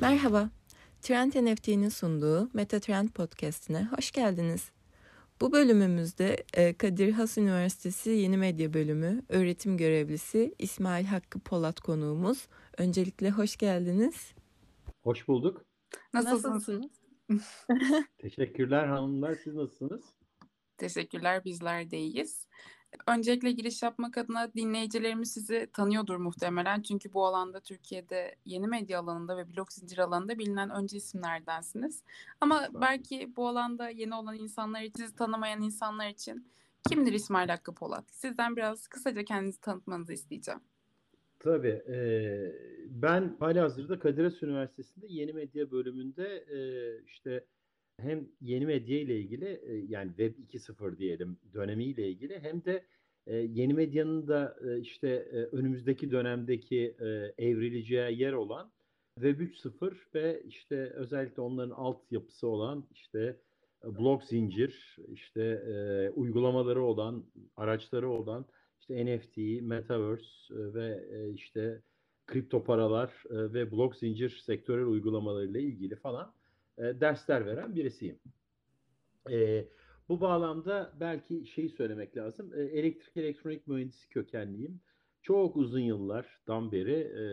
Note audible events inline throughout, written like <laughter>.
Merhaba, Trend NFT'nin sunduğu Metatrend Podcast'ine hoş geldiniz. Bu bölümümüzde e, Kadir Has Üniversitesi Yeni Medya Bölümü öğretim görevlisi İsmail Hakkı Polat konuğumuz. Öncelikle hoş geldiniz. Hoş bulduk. Nasılsınız? Teşekkürler hanımlar. Siz nasılsınız? Teşekkürler bizler de iyiyiz. Öncelikle giriş yapmak adına dinleyicilerimiz sizi tanıyordur muhtemelen. Çünkü bu alanda Türkiye'de yeni medya alanında ve blok zincir alanında bilinen önce isimlerdensiniz. Ama belki bu alanda yeni olan insanlar için, sizi tanımayan insanlar için kimdir İsmail Hakkı Polat? Sizden biraz kısaca kendinizi tanıtmanızı isteyeceğim. Tabii. E, ben halihazırda Kadir Has Üniversitesi'nde yeni medya bölümünde e, işte hem yeni medya ile ilgili e, yani Web 2.0 diyelim dönemiyle ilgili hem de e, yeni medyanın da e, işte önümüzdeki dönemdeki evrileceği yer olan Web 3.0 ve işte özellikle onların altyapısı olan işte blok zincir, işte uygulamaları olan, araçları olan işte NFT, Metaverse ve işte kripto paralar ve blok zincir sektörel uygulamalarıyla ilgili falan e, dersler veren birisiyim. E, bu bağlamda belki şeyi söylemek lazım. E, elektrik elektronik mühendisi kökenliyim. Çok uzun yıllardan beri e,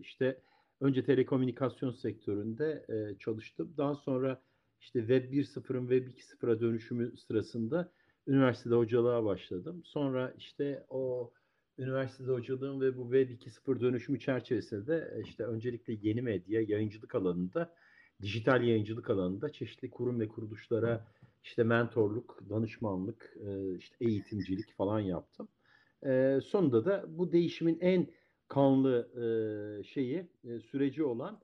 işte önce telekomünikasyon sektöründe e, çalıştım. Daha sonra işte Web 1.0'ın Web 2.0'a dönüşümü sırasında üniversitede hocalığa başladım. Sonra işte o üniversitede hocalığım ve bu Web 2.0 dönüşümü çerçevesinde e, işte öncelikle yeni medya, yayıncılık alanında dijital yayıncılık alanında çeşitli kurum ve kuruluşlara işte mentorluk, danışmanlık, e, işte eğitimcilik falan yaptım. E, sonunda da bu değişimin en kanlı e, şeyi, süreci olan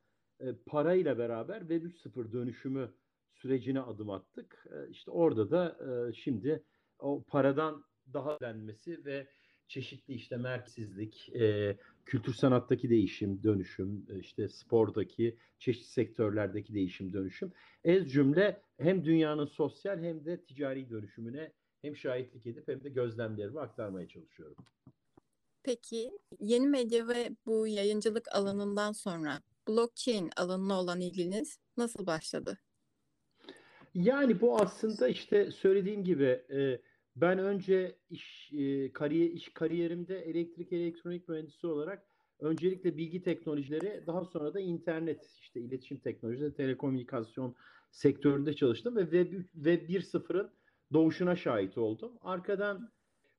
parayla beraber Web 3.0 dönüşümü sürecine adım attık. İşte orada da şimdi o paradan daha denmesi ve çeşitli işte merkezsizlik, e, kültür sanattaki değişim, dönüşüm, e, işte spordaki, çeşitli sektörlerdeki değişim, dönüşüm. Ez cümle hem dünyanın sosyal hem de ticari dönüşümüne hem şahitlik edip hem de gözlemlerimi aktarmaya çalışıyorum. Peki yeni medya ve bu yayıncılık alanından sonra blockchain alanına olan ilginiz nasıl başladı? Yani bu aslında işte söylediğim gibi e, ben önce iş e, kariyer iş kariyerimde elektrik elektronik mühendisi olarak öncelikle bilgi teknolojileri, daha sonra da internet, işte iletişim teknolojileri, telekomünikasyon sektöründe çalıştım ve Web, Web 1.0'ın doğuşuna şahit oldum. Arkadan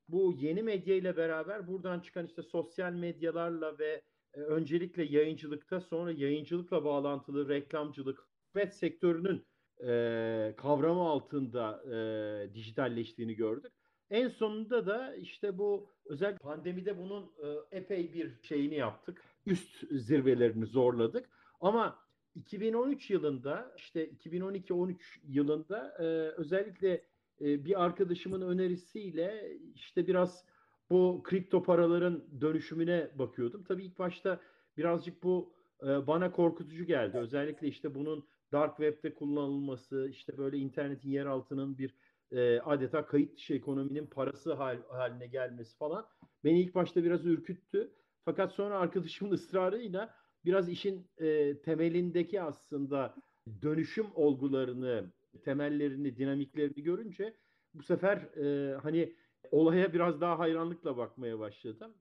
bu yeni medya ile beraber buradan çıkan işte sosyal medyalarla ve e, öncelikle yayıncılıkta sonra yayıncılıkla bağlantılı reklamcılık ve sektörünün e, kavramı altında e, dijitalleştiğini gördük. En sonunda da işte bu özel pandemide bunun e, epey bir şeyini yaptık. Üst zirvelerini zorladık. Ama 2013 yılında işte 2012-13 yılında e, özellikle e, bir arkadaşımın önerisiyle işte biraz bu kripto paraların dönüşümüne bakıyordum. Tabii ilk başta birazcık bu e, bana korkutucu geldi. Özellikle işte bunun dark web'de kullanılması, işte böyle internetin yer altının bir e, adeta kayıt dışı ekonominin parası hal, haline gelmesi falan beni ilk başta biraz ürküttü. Fakat sonra arkadaşımın <laughs> ısrarıyla biraz işin e, temelindeki aslında dönüşüm olgularını, temellerini, dinamiklerini görünce bu sefer e, hani olaya biraz daha hayranlıkla bakmaya başladım.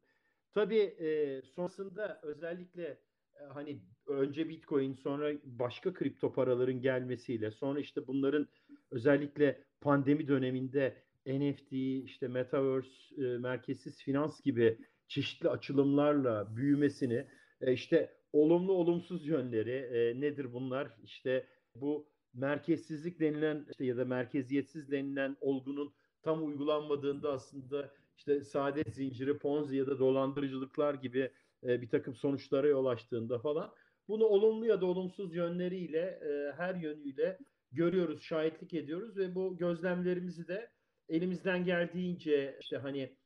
Tabii e, sonrasında özellikle hani önce Bitcoin sonra başka kripto paraların gelmesiyle sonra işte bunların özellikle pandemi döneminde NFT, işte Metaverse, e, merkezsiz finans gibi çeşitli açılımlarla büyümesini e, işte olumlu olumsuz yönleri e, nedir bunlar? İşte bu merkezsizlik denilen işte ya da merkeziyetsiz denilen olgunun tam uygulanmadığında aslında işte saadet zinciri, ponzi ya da dolandırıcılıklar gibi e, bir takım sonuçlara yol açtığında falan bunu olumlu ya da olumsuz yönleriyle e, her yönüyle görüyoruz, şahitlik ediyoruz ve bu gözlemlerimizi de elimizden geldiğince işte hani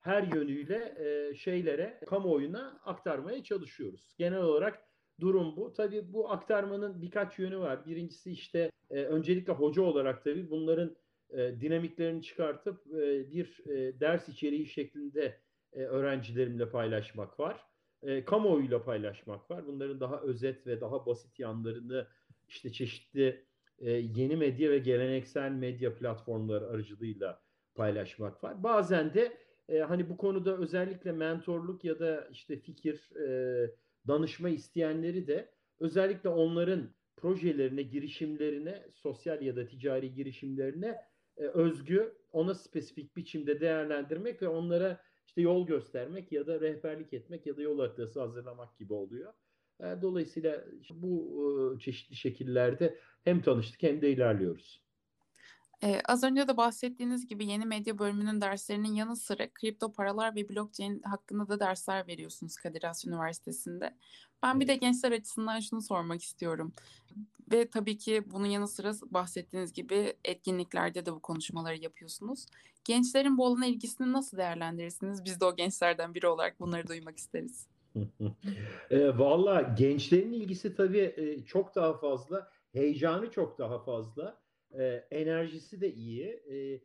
her yönüyle e, şeylere, kamuoyuna aktarmaya çalışıyoruz. Genel olarak durum bu. Tabii bu aktarmanın birkaç yönü var. Birincisi işte e, öncelikle hoca olarak tabii bunların e, dinamiklerini çıkartıp e, bir e, ders içeriği şeklinde e, öğrencilerimle paylaşmak var. E, kamuoyuyla paylaşmak var. Bunların daha özet ve daha basit yanlarını işte çeşitli e, yeni medya ve geleneksel medya platformları aracılığıyla paylaşmak var. Bazen de e, hani bu konuda özellikle mentorluk ya da işte fikir, e, danışma isteyenleri de özellikle onların projelerine, girişimlerine, sosyal ya da ticari girişimlerine e, özgü, ona spesifik biçimde değerlendirmek ve onlara işte yol göstermek ya da rehberlik etmek ya da yol haritası hazırlamak gibi oluyor. E, dolayısıyla bu e, çeşitli şekillerde hem tanıştık hem de ilerliyoruz. Ee, az önce de bahsettiğiniz gibi yeni medya bölümünün derslerinin yanı sıra kripto paralar ve blockchain hakkında da dersler veriyorsunuz Kadir Has Üniversitesi'nde. Ben bir de gençler açısından şunu sormak istiyorum. Ve tabii ki bunun yanı sıra bahsettiğiniz gibi etkinliklerde de bu konuşmaları yapıyorsunuz. Gençlerin bu alana ilgisini nasıl değerlendirirsiniz? Biz de o gençlerden biri olarak bunları duymak isteriz. <laughs> e, Valla gençlerin ilgisi tabii e, çok daha fazla, heyecanı çok daha fazla, e, enerjisi de iyi, e,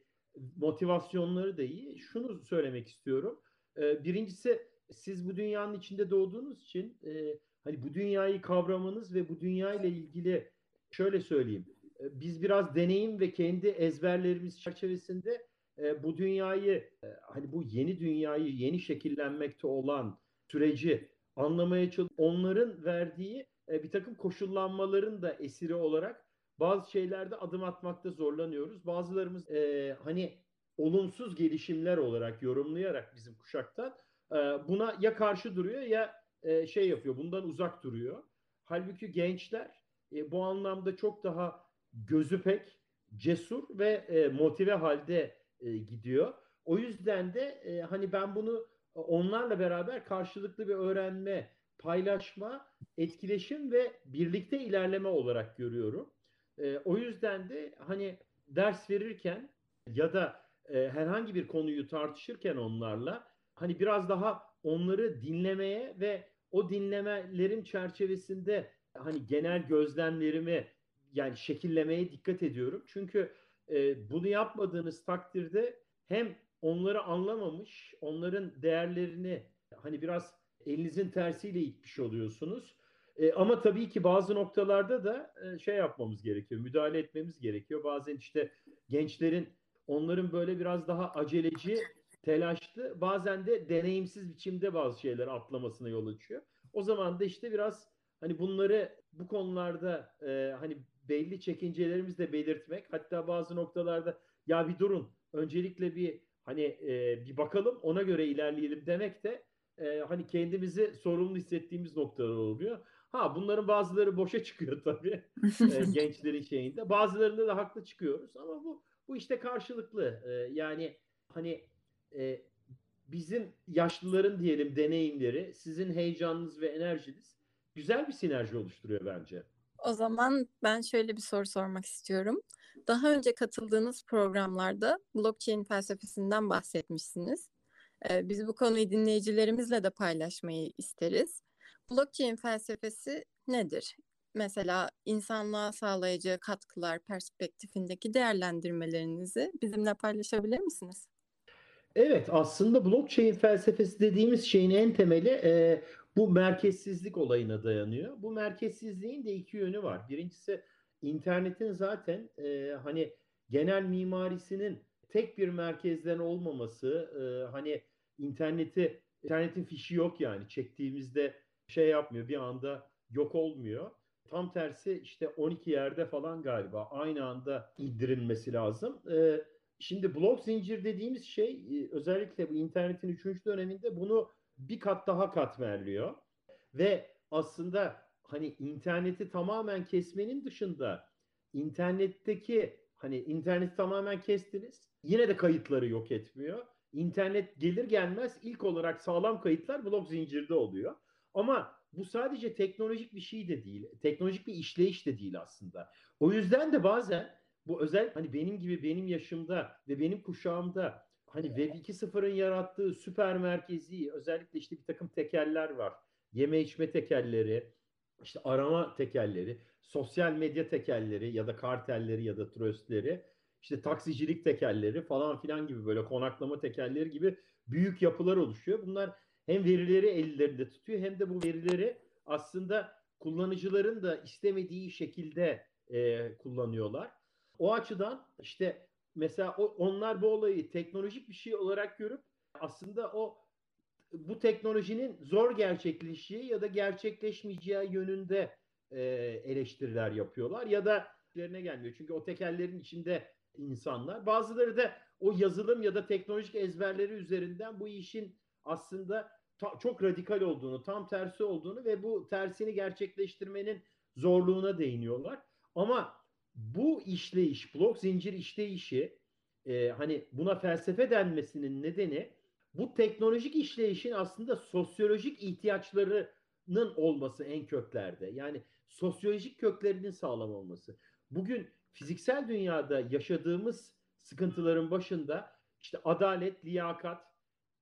motivasyonları da iyi. Şunu söylemek istiyorum. E, birincisi siz bu dünyanın içinde doğduğunuz için e, hani bu dünyayı kavramanız ve bu dünya ile ilgili şöyle söyleyeyim. E, biz biraz deneyim ve kendi ezberlerimiz çerçevesinde e, bu dünyayı e, hani bu yeni dünyayı yeni şekillenmekte olan süreci anlamaya çalış onların verdiği bir takım koşullanmaların da esiri olarak bazı şeylerde adım atmakta zorlanıyoruz. Bazılarımız e, hani olumsuz gelişimler olarak yorumlayarak bizim kuşaktan e, buna ya karşı duruyor ya e, şey yapıyor, bundan uzak duruyor. Halbuki gençler e, bu anlamda çok daha gözü pek, cesur ve e, motive halde e, gidiyor. O yüzden de e, hani ben bunu onlarla beraber karşılıklı bir öğrenme, paylaşma, etkileşim ve birlikte ilerleme olarak görüyorum. E, o yüzden de hani ders verirken ya da e, herhangi bir konuyu tartışırken onlarla hani biraz daha onları dinlemeye ve o dinlemelerin çerçevesinde hani genel gözlemlerimi yani şekillemeye dikkat ediyorum. Çünkü e, bunu yapmadığınız takdirde hem onları anlamamış, onların değerlerini hani biraz elinizin tersiyle itmiş oluyorsunuz. E, ama tabii ki bazı noktalarda da e, şey yapmamız gerekiyor, müdahale etmemiz gerekiyor. Bazen işte gençlerin onların böyle biraz daha aceleci, telaşlı, bazen de deneyimsiz biçimde bazı şeyleri atlamasına yol açıyor. O zaman da işte biraz hani bunları bu konularda e, hani belli çekincelerimizi de belirtmek, hatta bazı noktalarda ya bir durun, öncelikle bir hani e, bir bakalım ona göre ilerleyelim demek de e, hani kendimizi sorumlu hissettiğimiz noktalar oluyor. Ha bunların bazıları boşa çıkıyor <laughs> tabii e, <laughs> gençlerin şeyinde. Bazılarında da haklı çıkıyoruz ama bu bu işte karşılıklı. E, yani hani e, bizim yaşlıların diyelim deneyimleri, sizin heyecanınız ve enerjiniz güzel bir sinerji oluşturuyor bence. O zaman ben şöyle bir soru sormak istiyorum. Daha önce katıldığınız programlarda blockchain felsefesinden bahsetmişsiniz. Ee, biz bu konuyu dinleyicilerimizle de paylaşmayı isteriz. Blockchain felsefesi nedir? Mesela insanlığa sağlayacağı katkılar perspektifindeki değerlendirmelerinizi bizimle paylaşabilir misiniz? Evet, aslında blockchain felsefesi dediğimiz şeyin en temeli e, bu merkezsizlik olayına dayanıyor. Bu merkezsizliğin de iki yönü var. Birincisi internetin zaten e, hani genel mimarisinin tek bir merkezden olmaması, e, hani interneti internetin fişi yok yani çektiğimizde şey yapmıyor bir anda yok olmuyor. Tam tersi işte 12 yerde falan galiba aynı anda indirilmesi lazım. Ee, şimdi blok zincir dediğimiz şey e, özellikle bu internetin 3. döneminde bunu bir kat daha katmerliyor. Ve aslında hani interneti tamamen kesmenin dışında internetteki hani interneti tamamen kestiniz yine de kayıtları yok etmiyor. İnternet gelir gelmez ilk olarak sağlam kayıtlar blok zincirde oluyor. Ama bu sadece teknolojik bir şey de değil. Teknolojik bir işleyiş de değil aslında. O yüzden de bazen bu özel hani benim gibi benim yaşımda ve benim kuşağımda hani Web 2.0'ın yarattığı süper merkezi özellikle işte bir takım tekeller var. Yeme içme tekelleri, işte arama tekelleri, sosyal medya tekelleri ya da kartelleri ya da tröstleri, işte taksicilik tekelleri falan filan gibi böyle konaklama tekelleri gibi büyük yapılar oluşuyor. Bunlar hem verileri ellerinde tutuyor hem de bu verileri aslında kullanıcıların da istemediği şekilde e, kullanıyorlar. O açıdan işte mesela o, onlar bu olayı teknolojik bir şey olarak görüp aslında o bu teknolojinin zor gerçekleşeceği ya da gerçekleşmeyeceği yönünde e, eleştiriler yapıyorlar ya da üzerine gelmiyor. Çünkü o tekerlerin içinde insanlar. Bazıları da o yazılım ya da teknolojik ezberleri üzerinden bu işin aslında ta, çok radikal olduğunu, tam tersi olduğunu ve bu tersini gerçekleştirmenin zorluğuna değiniyorlar. Ama bu işleyiş, blok zincir işleyişi e, hani buna felsefe denmesinin nedeni bu teknolojik işleyişin aslında sosyolojik ihtiyaçlarının olması en köklerde. Yani sosyolojik köklerinin sağlam olması. Bugün fiziksel dünyada yaşadığımız sıkıntıların başında işte adalet, liyakat,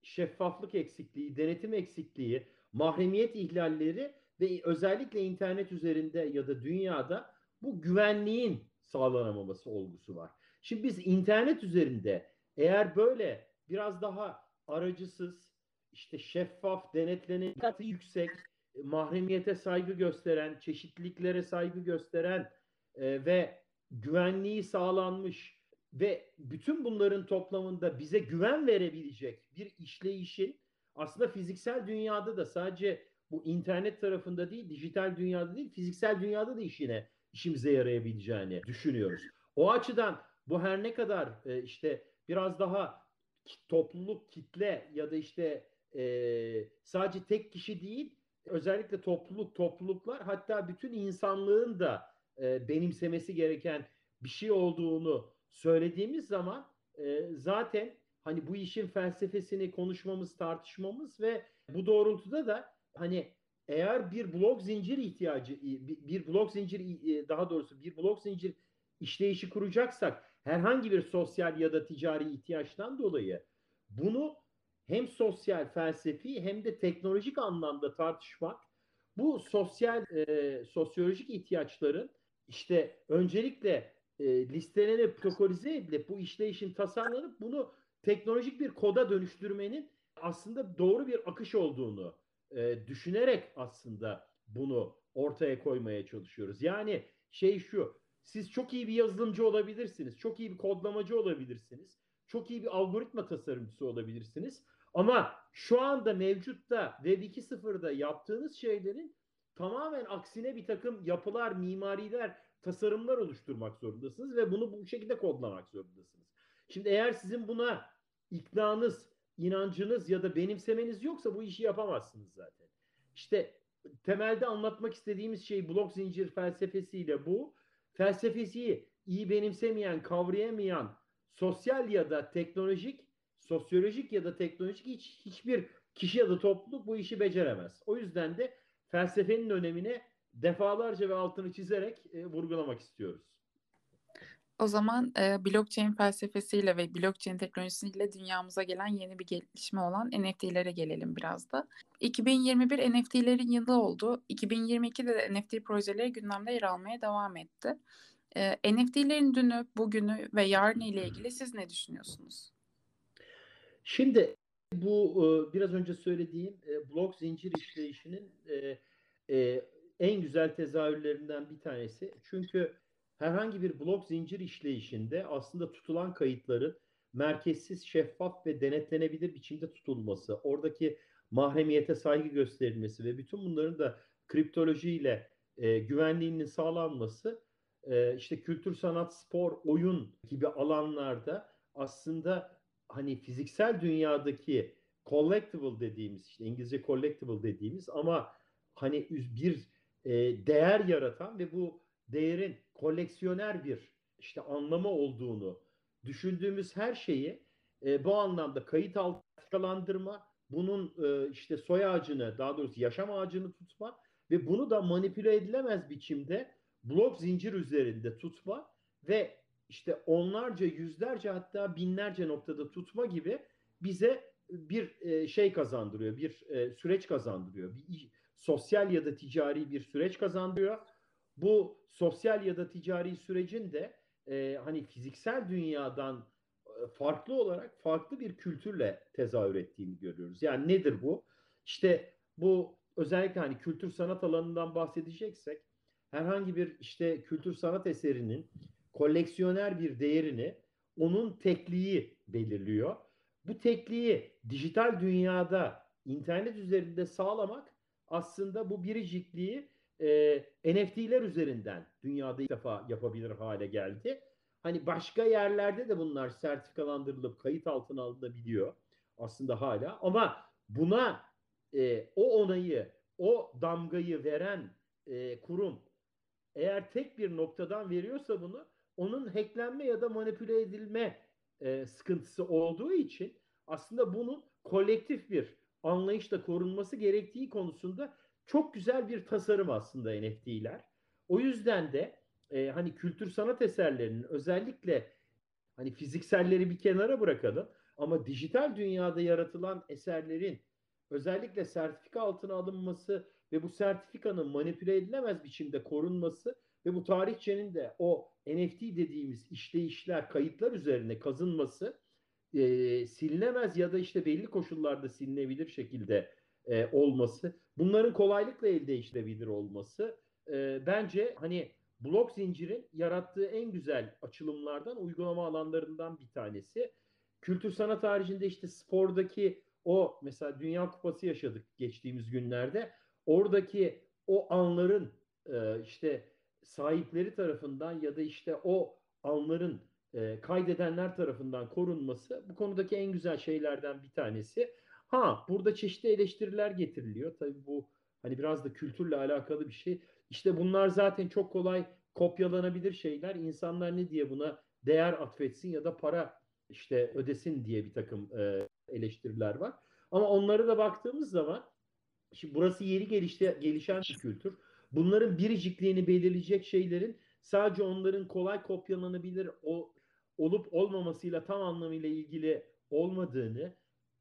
şeffaflık eksikliği, denetim eksikliği, mahremiyet ihlalleri ve özellikle internet üzerinde ya da dünyada bu güvenliğin sağlanamaması olgusu var. Şimdi biz internet üzerinde eğer böyle biraz daha aracısız, işte şeffaf, denetlenenliği yüksek, mahremiyete saygı gösteren, çeşitliliklere saygı gösteren e, ve güvenliği sağlanmış ve bütün bunların toplamında bize güven verebilecek bir işleyişin aslında fiziksel dünyada da sadece bu internet tarafında değil, dijital dünyada değil, fiziksel dünyada da işine işimize yarayabileceğini düşünüyoruz. O açıdan bu her ne kadar e, işte biraz daha topluluk, kitle ya da işte e, sadece tek kişi değil, özellikle topluluk, topluluklar hatta bütün insanlığın da e, benimsemesi gereken bir şey olduğunu söylediğimiz zaman zaten hani bu işin felsefesini konuşmamız, tartışmamız ve bu doğrultuda da hani eğer bir blok zincir ihtiyacı, bir blok zincir daha doğrusu bir blok zincir işleyişi kuracaksak herhangi bir sosyal ya da ticari ihtiyaçtan dolayı bunu hem sosyal, felsefi hem de teknolojik anlamda tartışmak bu sosyal, e, sosyolojik ihtiyaçların işte öncelikle e, listelenip protokolize edilip bu işleyişin tasarlanıp bunu teknolojik bir koda dönüştürmenin aslında doğru bir akış olduğunu e, düşünerek aslında bunu ortaya koymaya çalışıyoruz. Yani şey şu, siz çok iyi bir yazılımcı olabilirsiniz, çok iyi bir kodlamacı olabilirsiniz, çok iyi bir algoritma tasarımcısı olabilirsiniz. Ama şu anda mevcutta Web 2.0'da yaptığınız şeylerin tamamen aksine bir takım yapılar, mimariler, tasarımlar oluşturmak zorundasınız ve bunu bu şekilde kodlamak zorundasınız. Şimdi eğer sizin buna iknanız, inancınız ya da benimsemeniz yoksa bu işi yapamazsınız zaten. İşte temelde anlatmak istediğimiz şey blok zincir felsefesiyle bu. Felsefesi iyi benimsemeyen, kavrayamayan sosyal ya da teknolojik, sosyolojik ya da teknolojik hiç, hiçbir kişi ya da topluluk bu işi beceremez. O yüzden de felsefenin önemine defalarca ve altını çizerek e, vurgulamak istiyoruz. O zaman e, blockchain felsefesiyle ve blockchain teknolojisiyle dünyamıza gelen yeni bir gelişme olan NFT'lere gelelim biraz da. 2021 NFT'lerin yılı oldu. 2022'de de NFT projeleri gündemde yer almaya devam etti. E, NFT'lerin dünü, bugünü ve yarını ile ilgili siz ne düşünüyorsunuz? Şimdi bu biraz önce söylediğim blok zincir işleyişinin en güzel tezahürlerinden bir tanesi. Çünkü herhangi bir blok zincir işleyişinde aslında tutulan kayıtların merkezsiz, şeffaf ve denetlenebilir biçimde tutulması, oradaki mahremiyete saygı gösterilmesi ve bütün bunların da kriptolojiyle e, güvenliğinin sağlanması e, işte kültür, sanat, spor, oyun gibi alanlarda aslında hani fiziksel dünyadaki collectible dediğimiz işte İngilizce collectible dediğimiz ama hani bir e, değer yaratan ve bu değerin koleksiyoner bir işte anlamı olduğunu düşündüğümüz her şeyi e, bu anlamda kayıt altına bunun e, işte soy ağacını daha doğrusu yaşam ağacını tutma ve bunu da manipüle edilemez biçimde blok zincir üzerinde tutma ve işte onlarca, yüzlerce hatta binlerce noktada tutma gibi bize bir e, şey kazandırıyor, bir e, süreç kazandırıyor. Bir sosyal ya da ticari bir süreç kazandırıyor. Bu sosyal ya da ticari sürecin de e, hani fiziksel dünyadan e, farklı olarak farklı bir kültürle tezahür ettiğini görüyoruz. Yani nedir bu? işte bu özellikle hani kültür sanat alanından bahsedeceksek herhangi bir işte kültür sanat eserinin koleksiyoner bir değerini onun tekliği belirliyor. Bu tekliği dijital dünyada internet üzerinde sağlamak aslında bu biricikliği e, NFT'ler üzerinden dünyada ilk defa yapabilir hale geldi. Hani başka yerlerde de bunlar sertifikalandırılıp kayıt altına alınabiliyor aslında hala. Ama buna e, o onayı, o damgayı veren e, kurum eğer tek bir noktadan veriyorsa bunu onun hacklenme ya da manipüle edilme e, sıkıntısı olduğu için aslında bunun kolektif bir anlayışla korunması gerektiği konusunda çok güzel bir tasarım aslında NFT'ler. O yüzden de e, hani kültür sanat eserlerinin özellikle hani fizikselleri bir kenara bırakalım ama dijital dünyada yaratılan eserlerin özellikle sertifika altına alınması ve bu sertifikanın manipüle edilemez biçimde korunması ve bu tarihçenin de o NFT dediğimiz işleyişler, kayıtlar üzerine kazınması e, silinemez ya da işte belli koşullarda silinebilir şekilde e, olması, bunların kolaylıkla elde değiştirebilir olması e, bence hani blok zincirin yarattığı en güzel açılımlardan, uygulama alanlarından bir tanesi. Kültür sanat haricinde işte spordaki o mesela Dünya Kupası yaşadık geçtiğimiz günlerde. Oradaki o anların e, işte sahipleri tarafından ya da işte o anların e, kaydedenler tarafından korunması bu konudaki en güzel şeylerden bir tanesi. Ha burada çeşitli eleştiriler getiriliyor. Tabii bu hani biraz da kültürle alakalı bir şey. İşte bunlar zaten çok kolay kopyalanabilir şeyler. İnsanlar ne diye buna değer atfetsin ya da para işte ödesin diye bir takım e, eleştiriler var. Ama onları da baktığımız zaman şimdi burası yeni gelişte, gelişen bir kültür. Bunların biricikliğini belirleyecek şeylerin sadece onların kolay kopyalanabilir o olup olmamasıyla tam anlamıyla ilgili olmadığını,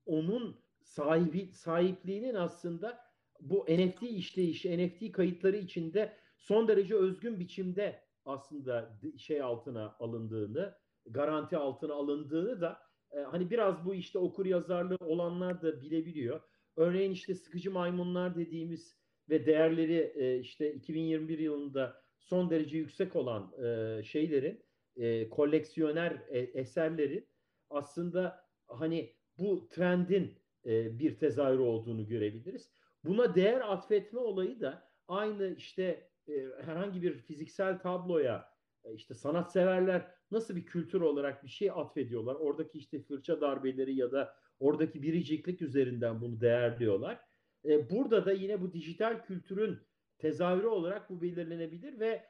onun sahibi sahipliğinin aslında bu NFT işleyişi, NFT kayıtları içinde son derece özgün biçimde aslında şey altına alındığını, garanti altına alındığını da e, hani biraz bu işte okur yazarlığı olanlar da bilebiliyor. Örneğin işte sıkıcı maymunlar dediğimiz ve değerleri e, işte 2021 yılında son derece yüksek olan e, şeylerin e, koleksiyoner e, eserlerin aslında hani bu trendin e, bir tezahürü olduğunu görebiliriz. Buna değer atfetme olayı da aynı işte e, herhangi bir fiziksel tabloya e, işte sanatseverler nasıl bir kültür olarak bir şey atfediyorlar. Oradaki işte fırça darbeleri ya da oradaki biriciklik üzerinden bunu değerliyorlar. E, burada da yine bu dijital kültürün tezahürü olarak bu belirlenebilir ve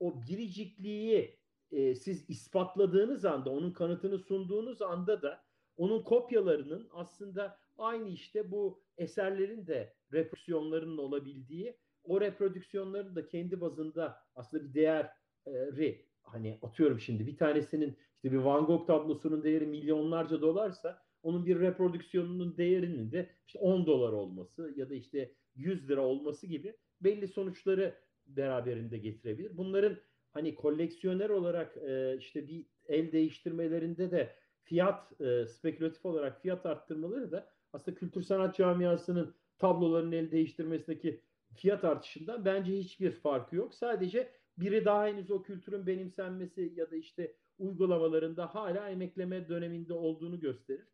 o biricikliği siz ispatladığınız anda, onun kanıtını sunduğunuz anda da onun kopyalarının aslında aynı işte bu eserlerin de reprodüksiyonlarının olabildiği, o reprodüksiyonların da kendi bazında aslında bir değeri hani atıyorum şimdi bir tanesinin işte bir Van Gogh tablosunun değeri milyonlarca dolarsa onun bir reprodüksiyonunun değerinin de işte 10 dolar olması ya da işte 100 lira olması gibi belli sonuçları beraberinde getirebilir. Bunların hani koleksiyoner olarak e, işte bir el değiştirmelerinde de fiyat e, spekülatif olarak fiyat arttırmaları da aslında kültür sanat camiasının tabloların el değiştirmesindeki fiyat artışından bence hiçbir farkı yok. Sadece biri daha henüz o kültürün benimsenmesi ya da işte uygulamalarında hala emekleme döneminde olduğunu gösterir.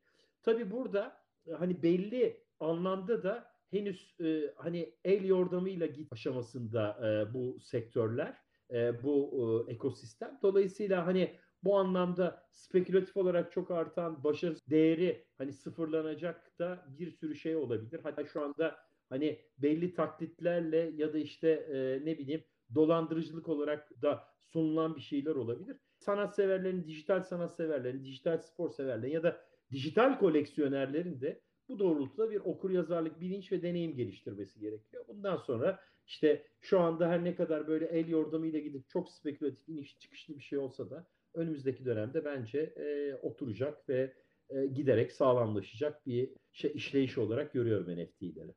Tabi burada e, hani belli anlamda da henüz e, hani el yordamıyla git aşamasında e, bu sektörler, e, bu e, ekosistem. Dolayısıyla hani bu anlamda spekülatif olarak çok artan başarı değeri hani sıfırlanacak da bir sürü şey olabilir. Hatta şu anda hani belli taklitlerle ya da işte e, ne bileyim dolandırıcılık olarak da sunulan bir şeyler olabilir. Sanat severlerin, dijital sanat severlerin, dijital spor severlerin ya da dijital koleksiyonerlerin de bu doğrultuda bir okur yazarlık bilinç ve deneyim geliştirmesi gerekiyor. Bundan sonra işte şu anda her ne kadar böyle el yordamıyla gidip çok spekülatif iniş çıkışlı bir şey olsa da önümüzdeki dönemde bence e, oturacak ve e, giderek sağlamlaşacak bir şey işleyiş olarak görüyorum NFT'leri.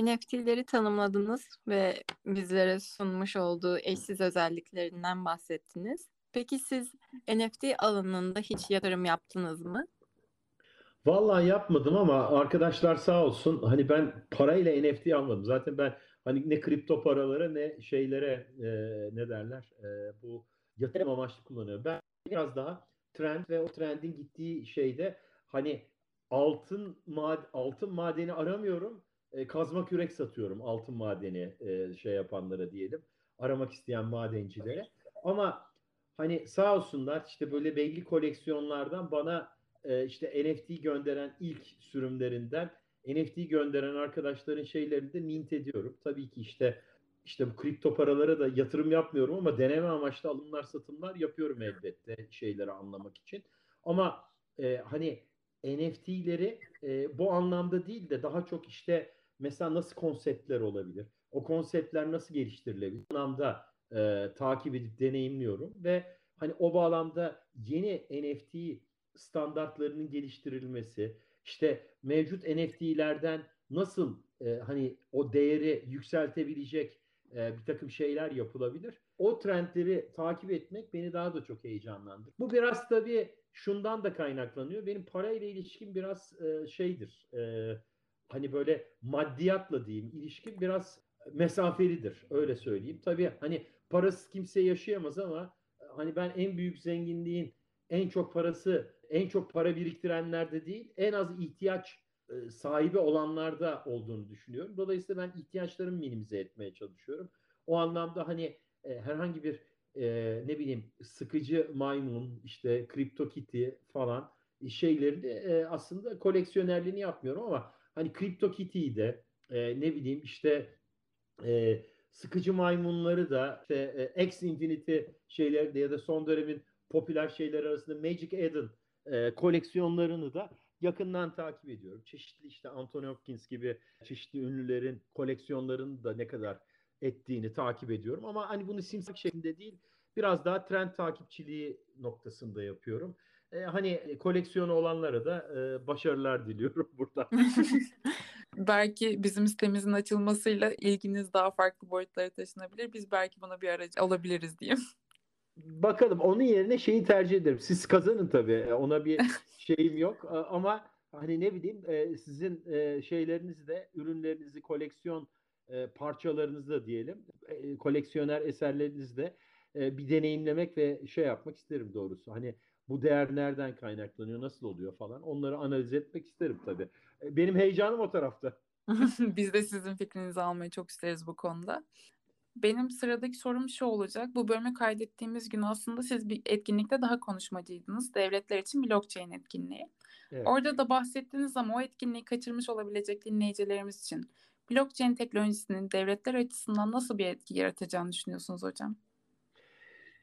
NFT'leri tanımladınız ve bizlere sunmuş olduğu eşsiz özelliklerinden bahsettiniz. Peki siz NFT alanında hiç yatırım yaptınız mı? Vallahi yapmadım ama arkadaşlar sağ olsun hani ben parayla NFT almadım. Zaten ben hani ne kripto paralara ne şeylere e, ne derler e, bu yatırım amaçlı kullanıyorum. Ben biraz daha trend ve o trendin gittiği şeyde hani altın mad altın madeni aramıyorum. E, kazma kürek satıyorum altın madeni e, şey yapanlara diyelim. Aramak isteyen madencilere. Ama hani sağ olsunlar işte böyle belli koleksiyonlardan bana e, işte NFT gönderen ilk sürümlerinden NFT gönderen arkadaşların şeylerini de mint ediyorum. Tabii ki işte işte bu kripto paralara da yatırım yapmıyorum ama deneme amaçlı alımlar satımlar yapıyorum elbette şeyleri anlamak için. Ama e, hani NFT'leri e, bu anlamda değil de daha çok işte mesela nasıl konseptler olabilir? O konseptler nasıl geliştirilebilir? Bu anlamda e, takip edip deneyimliyorum ve hani o bağlamda yeni NFT standartlarının geliştirilmesi, işte mevcut NFT'lerden nasıl e, hani o değeri yükseltebilecek e, bir takım şeyler yapılabilir. O trendleri takip etmek beni daha da çok heyecanlandırır. Bu biraz tabii şundan da kaynaklanıyor. Benim parayla ilişkim biraz e, şeydir. E, hani böyle maddiyatla diyeyim ilişkim biraz mesafelidir. Öyle söyleyeyim. Tabii hani parasız kimse yaşayamaz ama hani ben en büyük zenginliğin en çok parası, en çok para biriktirenlerde değil, en az ihtiyaç e, sahibi olanlarda olduğunu düşünüyorum. Dolayısıyla ben ihtiyaçlarımı minimize etmeye çalışıyorum. O anlamda hani e, herhangi bir e, ne bileyim sıkıcı maymun, işte kripto kitty falan şeylerini e, aslında koleksiyonerliğini yapmıyorum ama hani kripto kitty'yi de e, ne bileyim işte e, sıkıcı maymunları da işte e, X Infinity şeyleri de ya da son dönemin popüler şeyler arasında Magic Eden e, koleksiyonlarını da yakından takip ediyorum. Çeşitli işte Anthony Hopkins gibi çeşitli ünlülerin koleksiyonlarını da ne kadar ettiğini takip ediyorum. Ama hani bunu simsak şeklinde değil biraz daha trend takipçiliği noktasında yapıyorum. E, hani koleksiyonu olanlara da e, başarılar diliyorum <laughs> burada. <laughs> belki bizim sitemizin açılmasıyla ilginiz daha farklı boyutlara taşınabilir. Biz belki buna bir aracı alabiliriz diyeyim. Bakalım onun yerine şeyi tercih ederim. Siz kazanın tabii. E, ona bir <laughs> şeyim yok ama hani ne bileyim e, sizin e, şeylerinizi de ürünlerinizi koleksiyon parçalarınızı da diyelim koleksiyoner eserlerinizi de bir deneyimlemek ve şey yapmak isterim doğrusu. Hani bu değer nereden kaynaklanıyor, nasıl oluyor falan onları analiz etmek isterim tabii. Benim heyecanım o tarafta. <laughs> Biz de sizin fikrinizi almayı çok isteriz bu konuda. Benim sıradaki sorum şu olacak. Bu bölümü kaydettiğimiz gün aslında siz bir etkinlikte daha konuşmacıydınız. Devletler için blockchain etkinliği. Evet. Orada da bahsettiniz ama o etkinliği kaçırmış olabilecek dinleyicilerimiz için blockchain teknolojisinin devletler açısından nasıl bir etki yaratacağını düşünüyorsunuz hocam?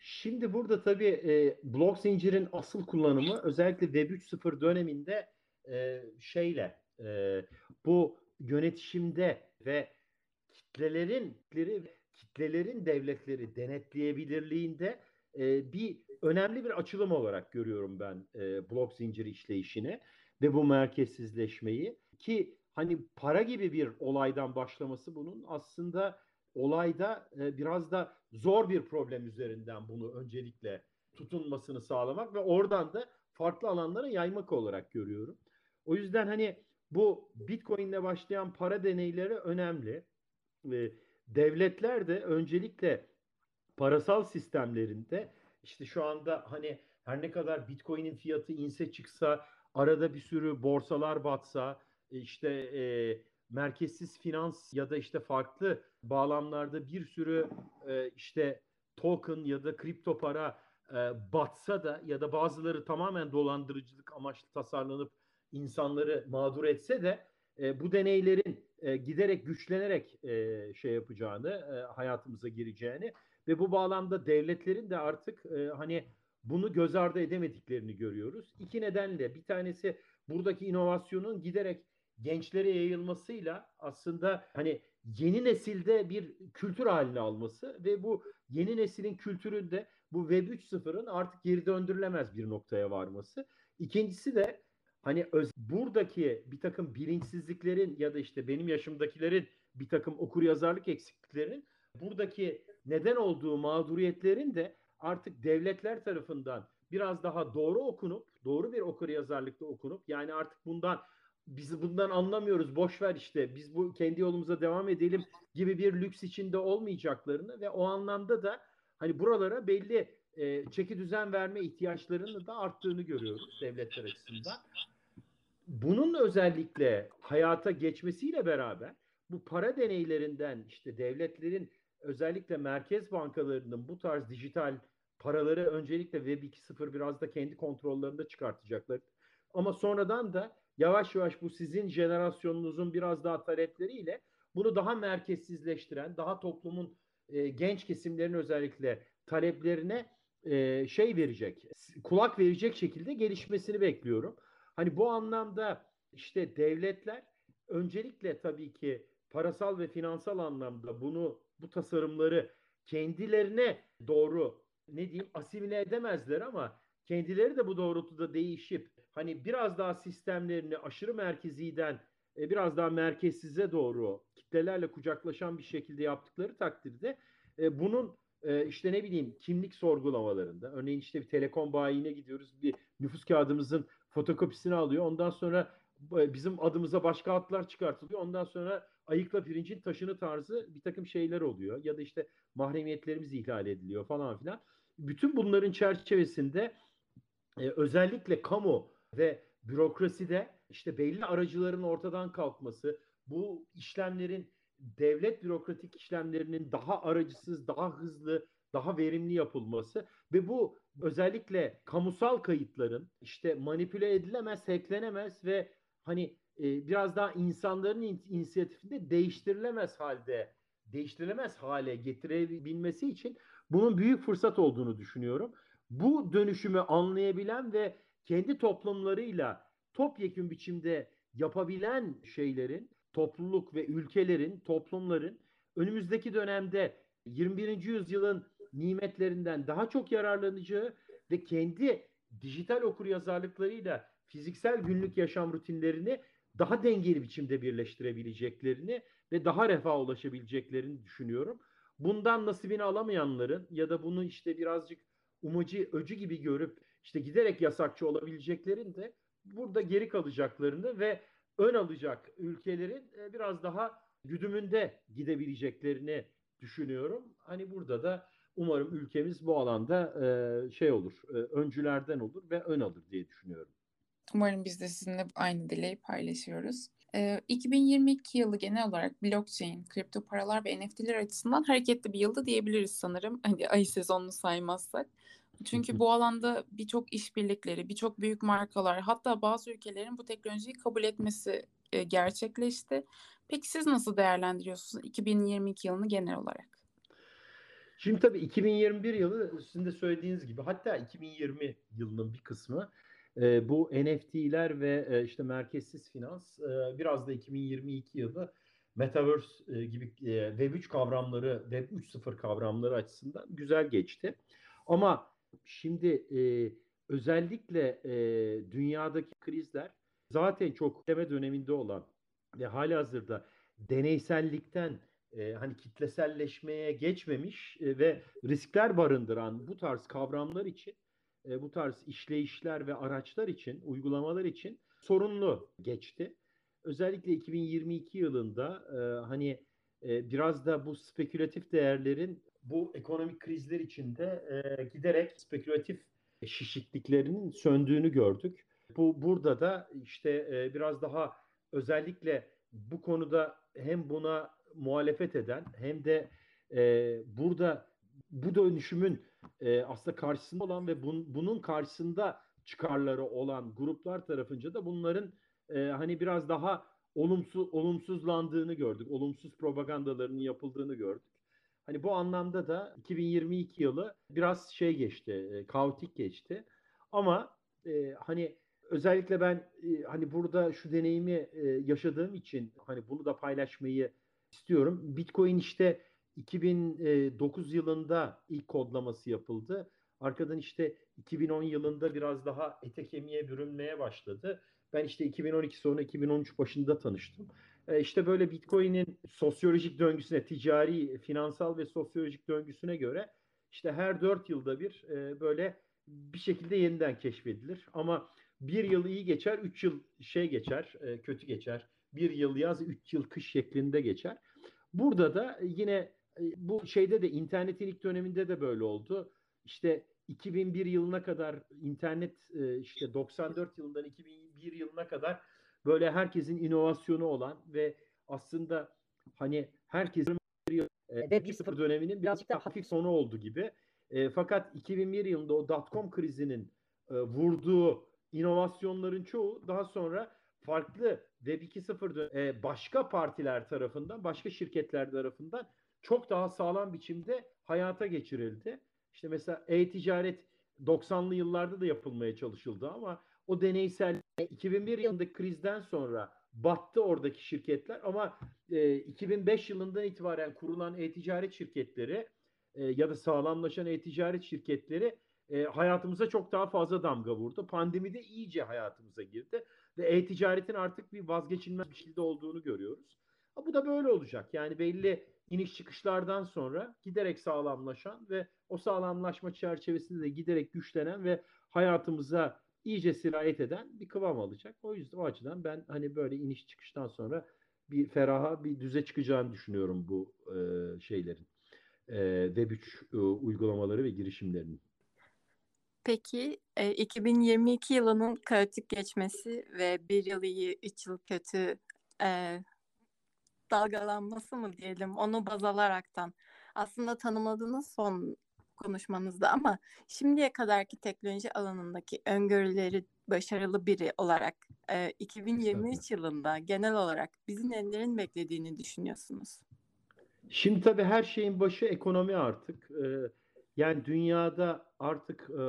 Şimdi burada tabii e, blok zincirin asıl kullanımı özellikle Web 3.0 döneminde e, şeyle e, bu yönetişimde ve kitlelerin kitlelerin devletleri denetleyebilirliğinde e, bir önemli bir açılım olarak görüyorum ben e, blok zinciri işleyişini ve bu merkezsizleşmeyi ki hani para gibi bir olaydan başlaması bunun aslında olayda e, biraz da zor bir problem üzerinden bunu öncelikle tutunmasını sağlamak ve oradan da farklı alanlara yaymak olarak görüyorum. O yüzden hani bu Bitcoin'le başlayan para deneyleri önemli. E, devletler de öncelikle parasal sistemlerinde işte şu anda hani her ne kadar Bitcoin'in fiyatı inse çıksa arada bir sürü borsalar batsa işte e, merkezsiz finans ya da işte farklı bağlamlarda bir sürü e, işte token ya da kripto para e, batsa da ya da bazıları tamamen dolandırıcılık amaçlı tasarlanıp insanları mağdur etse de e, bu deneylerin e, giderek güçlenerek e, şey yapacağını, e, hayatımıza gireceğini ve bu bağlamda devletlerin de artık e, hani bunu göz ardı edemediklerini görüyoruz. İki nedenle bir tanesi buradaki inovasyonun giderek gençlere yayılmasıyla aslında hani yeni nesilde bir kültür haline alması ve bu yeni neslin kültüründe bu Web 3.0'ın artık geri döndürülemez bir noktaya varması. İkincisi de hani öz, buradaki bir takım bilinçsizliklerin ya da işte benim yaşımdakilerin bir takım okur yazarlık eksikliklerin buradaki neden olduğu mağduriyetlerin de artık devletler tarafından biraz daha doğru okunup, doğru bir okur yazarlıkta okunup yani artık bundan biz bundan anlamıyoruz boş ver işte biz bu kendi yolumuza devam edelim gibi bir lüks içinde olmayacaklarını ve o anlamda da hani buralara belli e, çeki düzen verme ihtiyaçlarının da arttığını görüyoruz devletler açısından. Bunun özellikle hayata geçmesiyle beraber bu para deneylerinden işte devletlerin özellikle merkez bankalarının bu tarz dijital paraları öncelikle Web 2.0 biraz da kendi kontrollerinde çıkartacaklar. Ama sonradan da yavaş yavaş bu sizin jenerasyonunuzun biraz daha talepleriyle bunu daha merkezsizleştiren, daha toplumun e, genç kesimlerin özellikle taleplerine şey verecek, kulak verecek şekilde gelişmesini bekliyorum. Hani bu anlamda işte devletler öncelikle tabii ki parasal ve finansal anlamda bunu bu tasarımları kendilerine doğru ne diyeyim asimile edemezler ama kendileri de bu doğrultuda değişip hani biraz daha sistemlerini aşırı merkeziden e, biraz daha merkezsize doğru kitlelerle kucaklaşan bir şekilde yaptıkları takdirde e, bunun e, işte ne bileyim kimlik sorgulamalarında örneğin işte bir telekom bayine gidiyoruz bir nüfus kağıdımızın fotokopisini alıyor ondan sonra bizim adımıza başka hatlar çıkartılıyor ondan sonra ayıkla pirincin taşını tarzı bir takım şeyler oluyor ya da işte mahremiyetlerimiz ihlal ediliyor falan filan. Bütün bunların çerçevesinde e, özellikle kamu ve bürokraside işte belli aracıların ortadan kalkması, bu işlemlerin devlet bürokratik işlemlerinin daha aracısız, daha hızlı, daha verimli yapılması ve bu özellikle kamusal kayıtların işte manipüle edilemez, hacklenemez ve hani e, biraz daha insanların inisiyatifinde değiştirilemez halde değiştirilemez hale getirebilmesi için bunun büyük fırsat olduğunu düşünüyorum. Bu dönüşümü anlayabilen ve kendi toplumlarıyla topyekün biçimde yapabilen şeylerin, topluluk ve ülkelerin, toplumların önümüzdeki dönemde 21. yüzyılın nimetlerinden daha çok yararlanacağı ve kendi dijital okuryazarlıklarıyla fiziksel günlük yaşam rutinlerini daha dengeli biçimde birleştirebileceklerini ve daha refaha ulaşabileceklerini düşünüyorum. Bundan nasibini alamayanların ya da bunu işte birazcık umacı, öcü gibi görüp işte giderek yasakçı olabileceklerin de burada geri kalacaklarını ve ön alacak ülkelerin e, biraz daha güdümünde gidebileceklerini düşünüyorum. Hani burada da umarım ülkemiz bu alanda e, şey olur, e, öncülerden olur ve ön alır diye düşünüyorum. Umarım biz de sizinle aynı dileği paylaşıyoruz. 2022 yılı genel olarak blockchain, kripto paralar ve NFT'ler açısından hareketli bir yıldı diyebiliriz sanırım. Hani ay sezonunu saymazsak. Çünkü bu alanda birçok işbirlikleri, birçok büyük markalar, hatta bazı ülkelerin bu teknolojiyi kabul etmesi gerçekleşti. Peki siz nasıl değerlendiriyorsunuz 2022 yılını genel olarak? Şimdi tabii 2021 yılı sizin de söylediğiniz gibi hatta 2020 yılının bir kısmı e, bu NFT'ler ve e, işte merkezsiz finans e, biraz da 2022 yılı Metaverse e, gibi e, Web3 kavramları, Web 3.0 kavramları açısından güzel geçti. Ama şimdi e, özellikle e, dünyadaki krizler zaten çok deme döneminde olan ve hali hazırda deneysellikten e, hani kitleselleşmeye geçmemiş e, ve riskler barındıran bu tarz kavramlar için e, bu tarz işleyişler ve araçlar için, uygulamalar için sorunlu geçti. Özellikle 2022 yılında e, hani e, biraz da bu spekülatif değerlerin bu ekonomik krizler içinde e, giderek spekülatif şişikliklerinin söndüğünü gördük. Bu burada da işte e, biraz daha özellikle bu konuda hem buna muhalefet eden hem de e, burada bu dönüşümün e, aslında karşısında olan ve bun, bunun karşısında çıkarları olan gruplar tarafınca da bunların e, hani biraz daha olumsuz olumsuzlandığını gördük. Olumsuz propagandalarının yapıldığını gördük. Hani bu anlamda da 2022 yılı biraz şey geçti, e, kaotik geçti. Ama e, hani özellikle ben e, hani burada şu deneyimi e, yaşadığım için hani bunu da paylaşmayı istiyorum. Bitcoin işte 2009 yılında ilk kodlaması yapıldı. Arkadan işte 2010 yılında biraz daha ete kemiğe bürünmeye başladı. Ben işte 2012 sonra 2013 başında tanıştım. E işte böyle Bitcoin'in sosyolojik döngüsüne, ticari, finansal ve sosyolojik döngüsüne göre işte her 4 yılda bir e, böyle bir şekilde yeniden keşfedilir. Ama bir yıl iyi geçer, üç yıl şey geçer, e, kötü geçer. Bir yıl yaz, üç yıl kış şeklinde geçer. Burada da yine bu şeyde de internetin ilk döneminde de böyle oldu. İşte 2001 yılına kadar internet işte 94 yılından 2001 yılına kadar böyle herkesin inovasyonu olan ve aslında hani herkesin Web 1.0 döneminin birazcık daha hafif sonu oldu gibi. E, fakat 2001 yılında o dotcom krizinin e, vurduğu inovasyonların çoğu daha sonra farklı Web 2.0 e, başka partiler tarafından, başka şirketler tarafından çok daha sağlam biçimde hayata geçirildi. İşte mesela e-ticaret 90'lı yıllarda da yapılmaya çalışıldı ama o deneysel 2001 yılındaki krizden sonra battı oradaki şirketler ama e, 2005 yılından itibaren kurulan e-ticaret şirketleri e, ya da sağlamlaşan e-ticaret şirketleri e, hayatımıza çok daha fazla damga vurdu. Pandemi de iyice hayatımıza girdi ve e-ticaretin artık bir vazgeçilmez bir şekilde olduğunu görüyoruz. Ha, bu da böyle olacak. Yani belli iniş çıkışlardan sonra giderek sağlamlaşan ve o sağlamlaşma çerçevesinde de giderek güçlenen ve hayatımıza iyice sirayet eden bir kıvam alacak. O yüzden o açıdan ben hani böyle iniş çıkıştan sonra bir feraha bir düze çıkacağını düşünüyorum bu e, şeylerin. E, Web3 e, uygulamaları ve girişimlerinin. Peki e, 2022 yılının kaotik geçmesi ve bir yıl iyi, üç yıl kötü e, dalgalanması mı diyelim onu baz alaraktan aslında tanımladığınız son konuşmanızda ama şimdiye kadarki teknoloji alanındaki öngörüleri başarılı biri olarak e, 2023 yılında genel olarak bizi nelerin beklediğini düşünüyorsunuz? Şimdi tabii her şeyin başı ekonomi artık. Ee, yani dünyada artık e,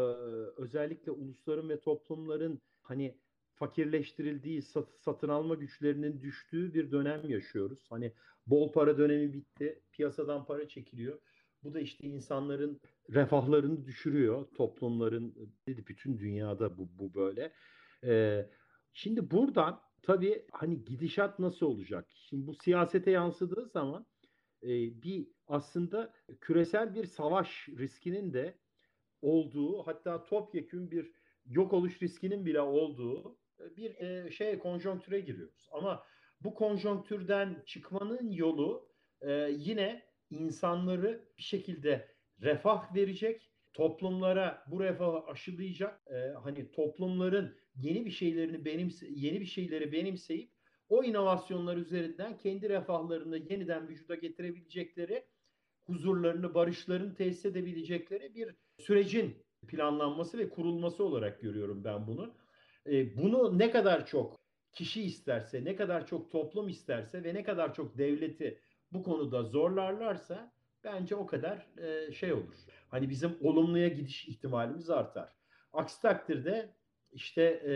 özellikle ulusların ve toplumların hani fakirleştirildiği, sat, satın alma güçlerinin düştüğü bir dönem yaşıyoruz. Hani bol para dönemi bitti, piyasadan para çekiliyor. Bu da işte insanların refahlarını düşürüyor, toplumların, bütün dünyada bu, bu böyle. Ee, şimdi buradan tabii hani gidişat nasıl olacak? Şimdi bu siyasete yansıdığı zaman e, bir aslında küresel bir savaş riskinin de olduğu, hatta topyekün bir yok oluş riskinin bile olduğu bir e, şey konjonktüre giriyoruz. Ama bu konjonktürden çıkmanın yolu e, yine insanları bir şekilde refah verecek, toplumlara bu refahı aşılayacak. E, hani toplumların yeni bir şeylerini benimse yeni bir şeyleri benimseyip o inovasyonlar üzerinden kendi refahlarını yeniden vücuda getirebilecekleri, huzurlarını, barışlarını tesis edebilecekleri bir sürecin planlanması ve kurulması olarak görüyorum ben bunu. E, bunu ne kadar çok kişi isterse, ne kadar çok toplum isterse ve ne kadar çok devleti bu konuda zorlarlarsa bence o kadar e, şey olur. Hani bizim olumluya gidiş ihtimalimiz artar. Aksi takdirde işte e,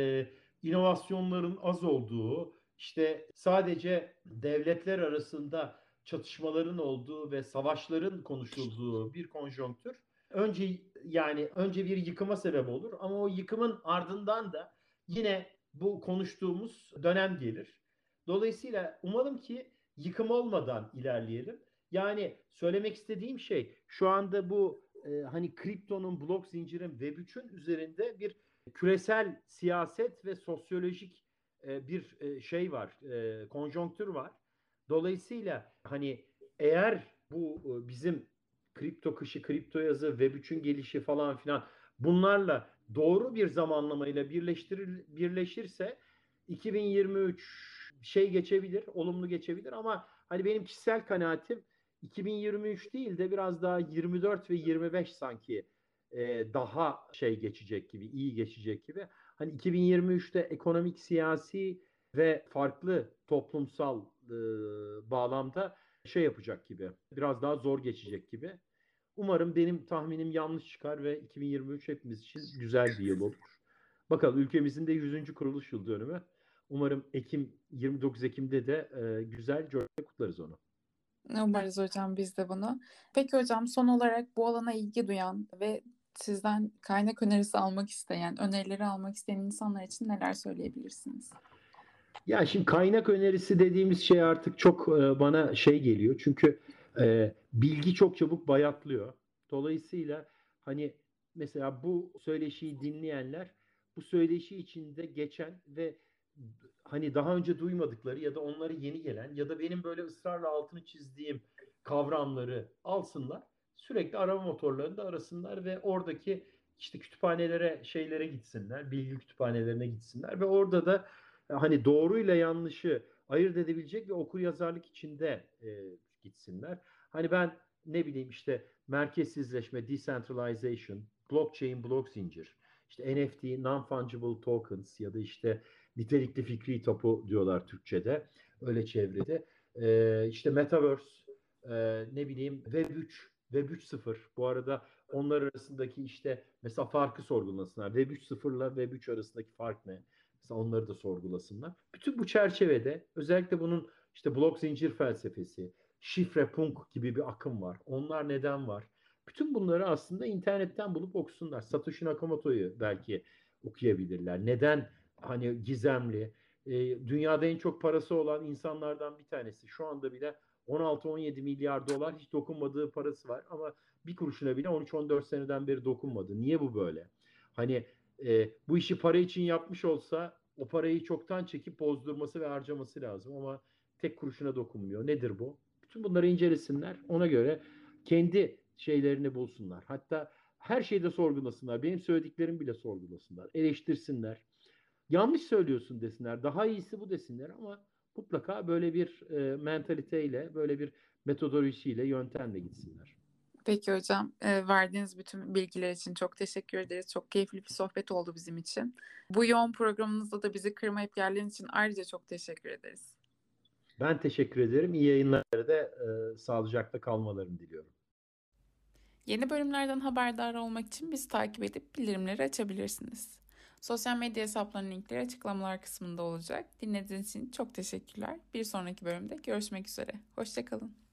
inovasyonların az olduğu, işte sadece devletler arasında çatışmaların olduğu ve savaşların konuşulduğu bir konjonktür önce yani önce bir yıkıma sebep olur ama o yıkımın ardından da yine bu konuştuğumuz dönem gelir. Dolayısıyla umalım ki yıkım olmadan ilerleyelim. Yani söylemek istediğim şey şu anda bu e, hani kriptonun, blok zincirin Web3'ün üzerinde bir küresel siyaset ve sosyolojik e, bir e, şey var, e, konjonktür var. Dolayısıyla hani eğer bu e, bizim kripto kışı, kripto yazı, Web3'ün gelişi falan filan bunlarla doğru bir zamanlamayla birleştirir birleşirse 2023 şey geçebilir, olumlu geçebilir ama hani benim kişisel kanaatim 2023 değil de biraz daha 24 ve 25 sanki e, daha şey geçecek gibi, iyi geçecek gibi. Hani 2023'te ekonomik, siyasi ve farklı toplumsal e, bağlamda şey yapacak gibi. Biraz daha zor geçecek gibi. Umarım benim tahminim yanlış çıkar ve 2023 hepimiz için güzel bir yıl olur. Bakalım ülkemizin de 100. kuruluş yıl dönümü. Umarım Ekim 29 Ekim'de de e, güzel coşkuyla kutlarız onu. Umarız hocam biz de bunu. Peki hocam son olarak bu alana ilgi duyan ve sizden kaynak önerisi almak isteyen, önerileri almak isteyen insanlar için neler söyleyebilirsiniz? Ya şimdi kaynak önerisi dediğimiz şey artık çok e, bana şey geliyor. Çünkü e, bilgi çok çabuk bayatlıyor. Dolayısıyla hani mesela bu söyleşiyi dinleyenler bu söyleşi içinde geçen ve hani daha önce duymadıkları ya da onları yeni gelen ya da benim böyle ısrarla altını çizdiğim kavramları alsınlar. Sürekli arama motorlarında arasınlar ve oradaki işte kütüphanelere şeylere gitsinler, bilgi kütüphanelerine gitsinler ve orada da hani doğruyla yanlışı ayırt edebilecek ve okur yazarlık içinde e, gitsinler. Hani ben ne bileyim işte merkezsizleşme, decentralization, blockchain, blok zincir, işte NFT, non-fungible tokens ya da işte nitelikli fikri topu diyorlar Türkçe'de. Öyle çevrede. Ee, işte Metaverse, e, ne bileyim Web3, Web 3.0. Bu arada onlar arasındaki işte mesela farkı sorgulasınlar. Web 3.0 ile Web 3 arasındaki fark ne? Mesela onları da sorgulasınlar. Bütün bu çerçevede özellikle bunun işte blok zincir felsefesi, şifre punk gibi bir akım var. Onlar neden var? Bütün bunları aslında internetten bulup okusunlar. Satoshi Nakamoto'yu belki okuyabilirler. Neden hani gizemli, e, dünyada en çok parası olan insanlardan bir tanesi. Şu anda bile 16-17 milyar dolar hiç dokunmadığı parası var ama bir kuruşuna bile 13-14 seneden beri dokunmadı. Niye bu böyle? Hani e, bu işi para için yapmış olsa o parayı çoktan çekip bozdurması ve harcaması lazım ama tek kuruşuna dokunmuyor. Nedir bu? Bütün bunları incelesinler. Ona göre kendi şeylerini bulsunlar. Hatta her şeyde sorgulasınlar. Benim söylediklerim bile sorgulasınlar. Eleştirsinler. Yanlış söylüyorsun desinler. Daha iyisi bu desinler ama mutlaka böyle bir e, mentaliteyle, böyle bir metodolojisiyle, yöntemle gitsinler. Peki hocam, e, verdiğiniz bütün bilgiler için çok teşekkür ederiz. Çok keyifli bir sohbet oldu bizim için. Bu yoğun programınızda da bizi kırmayıp geldiğiniz için ayrıca çok teşekkür ederiz. Ben teşekkür ederim. İyi yayınlarda da e, sağlıcakla kalmalarını diliyorum. Yeni bölümlerden haberdar olmak için bizi takip edip bildirimleri açabilirsiniz. Sosyal medya hesaplarının linkleri açıklamalar kısmında olacak. Dinlediğiniz için çok teşekkürler. Bir sonraki bölümde görüşmek üzere. Hoşçakalın.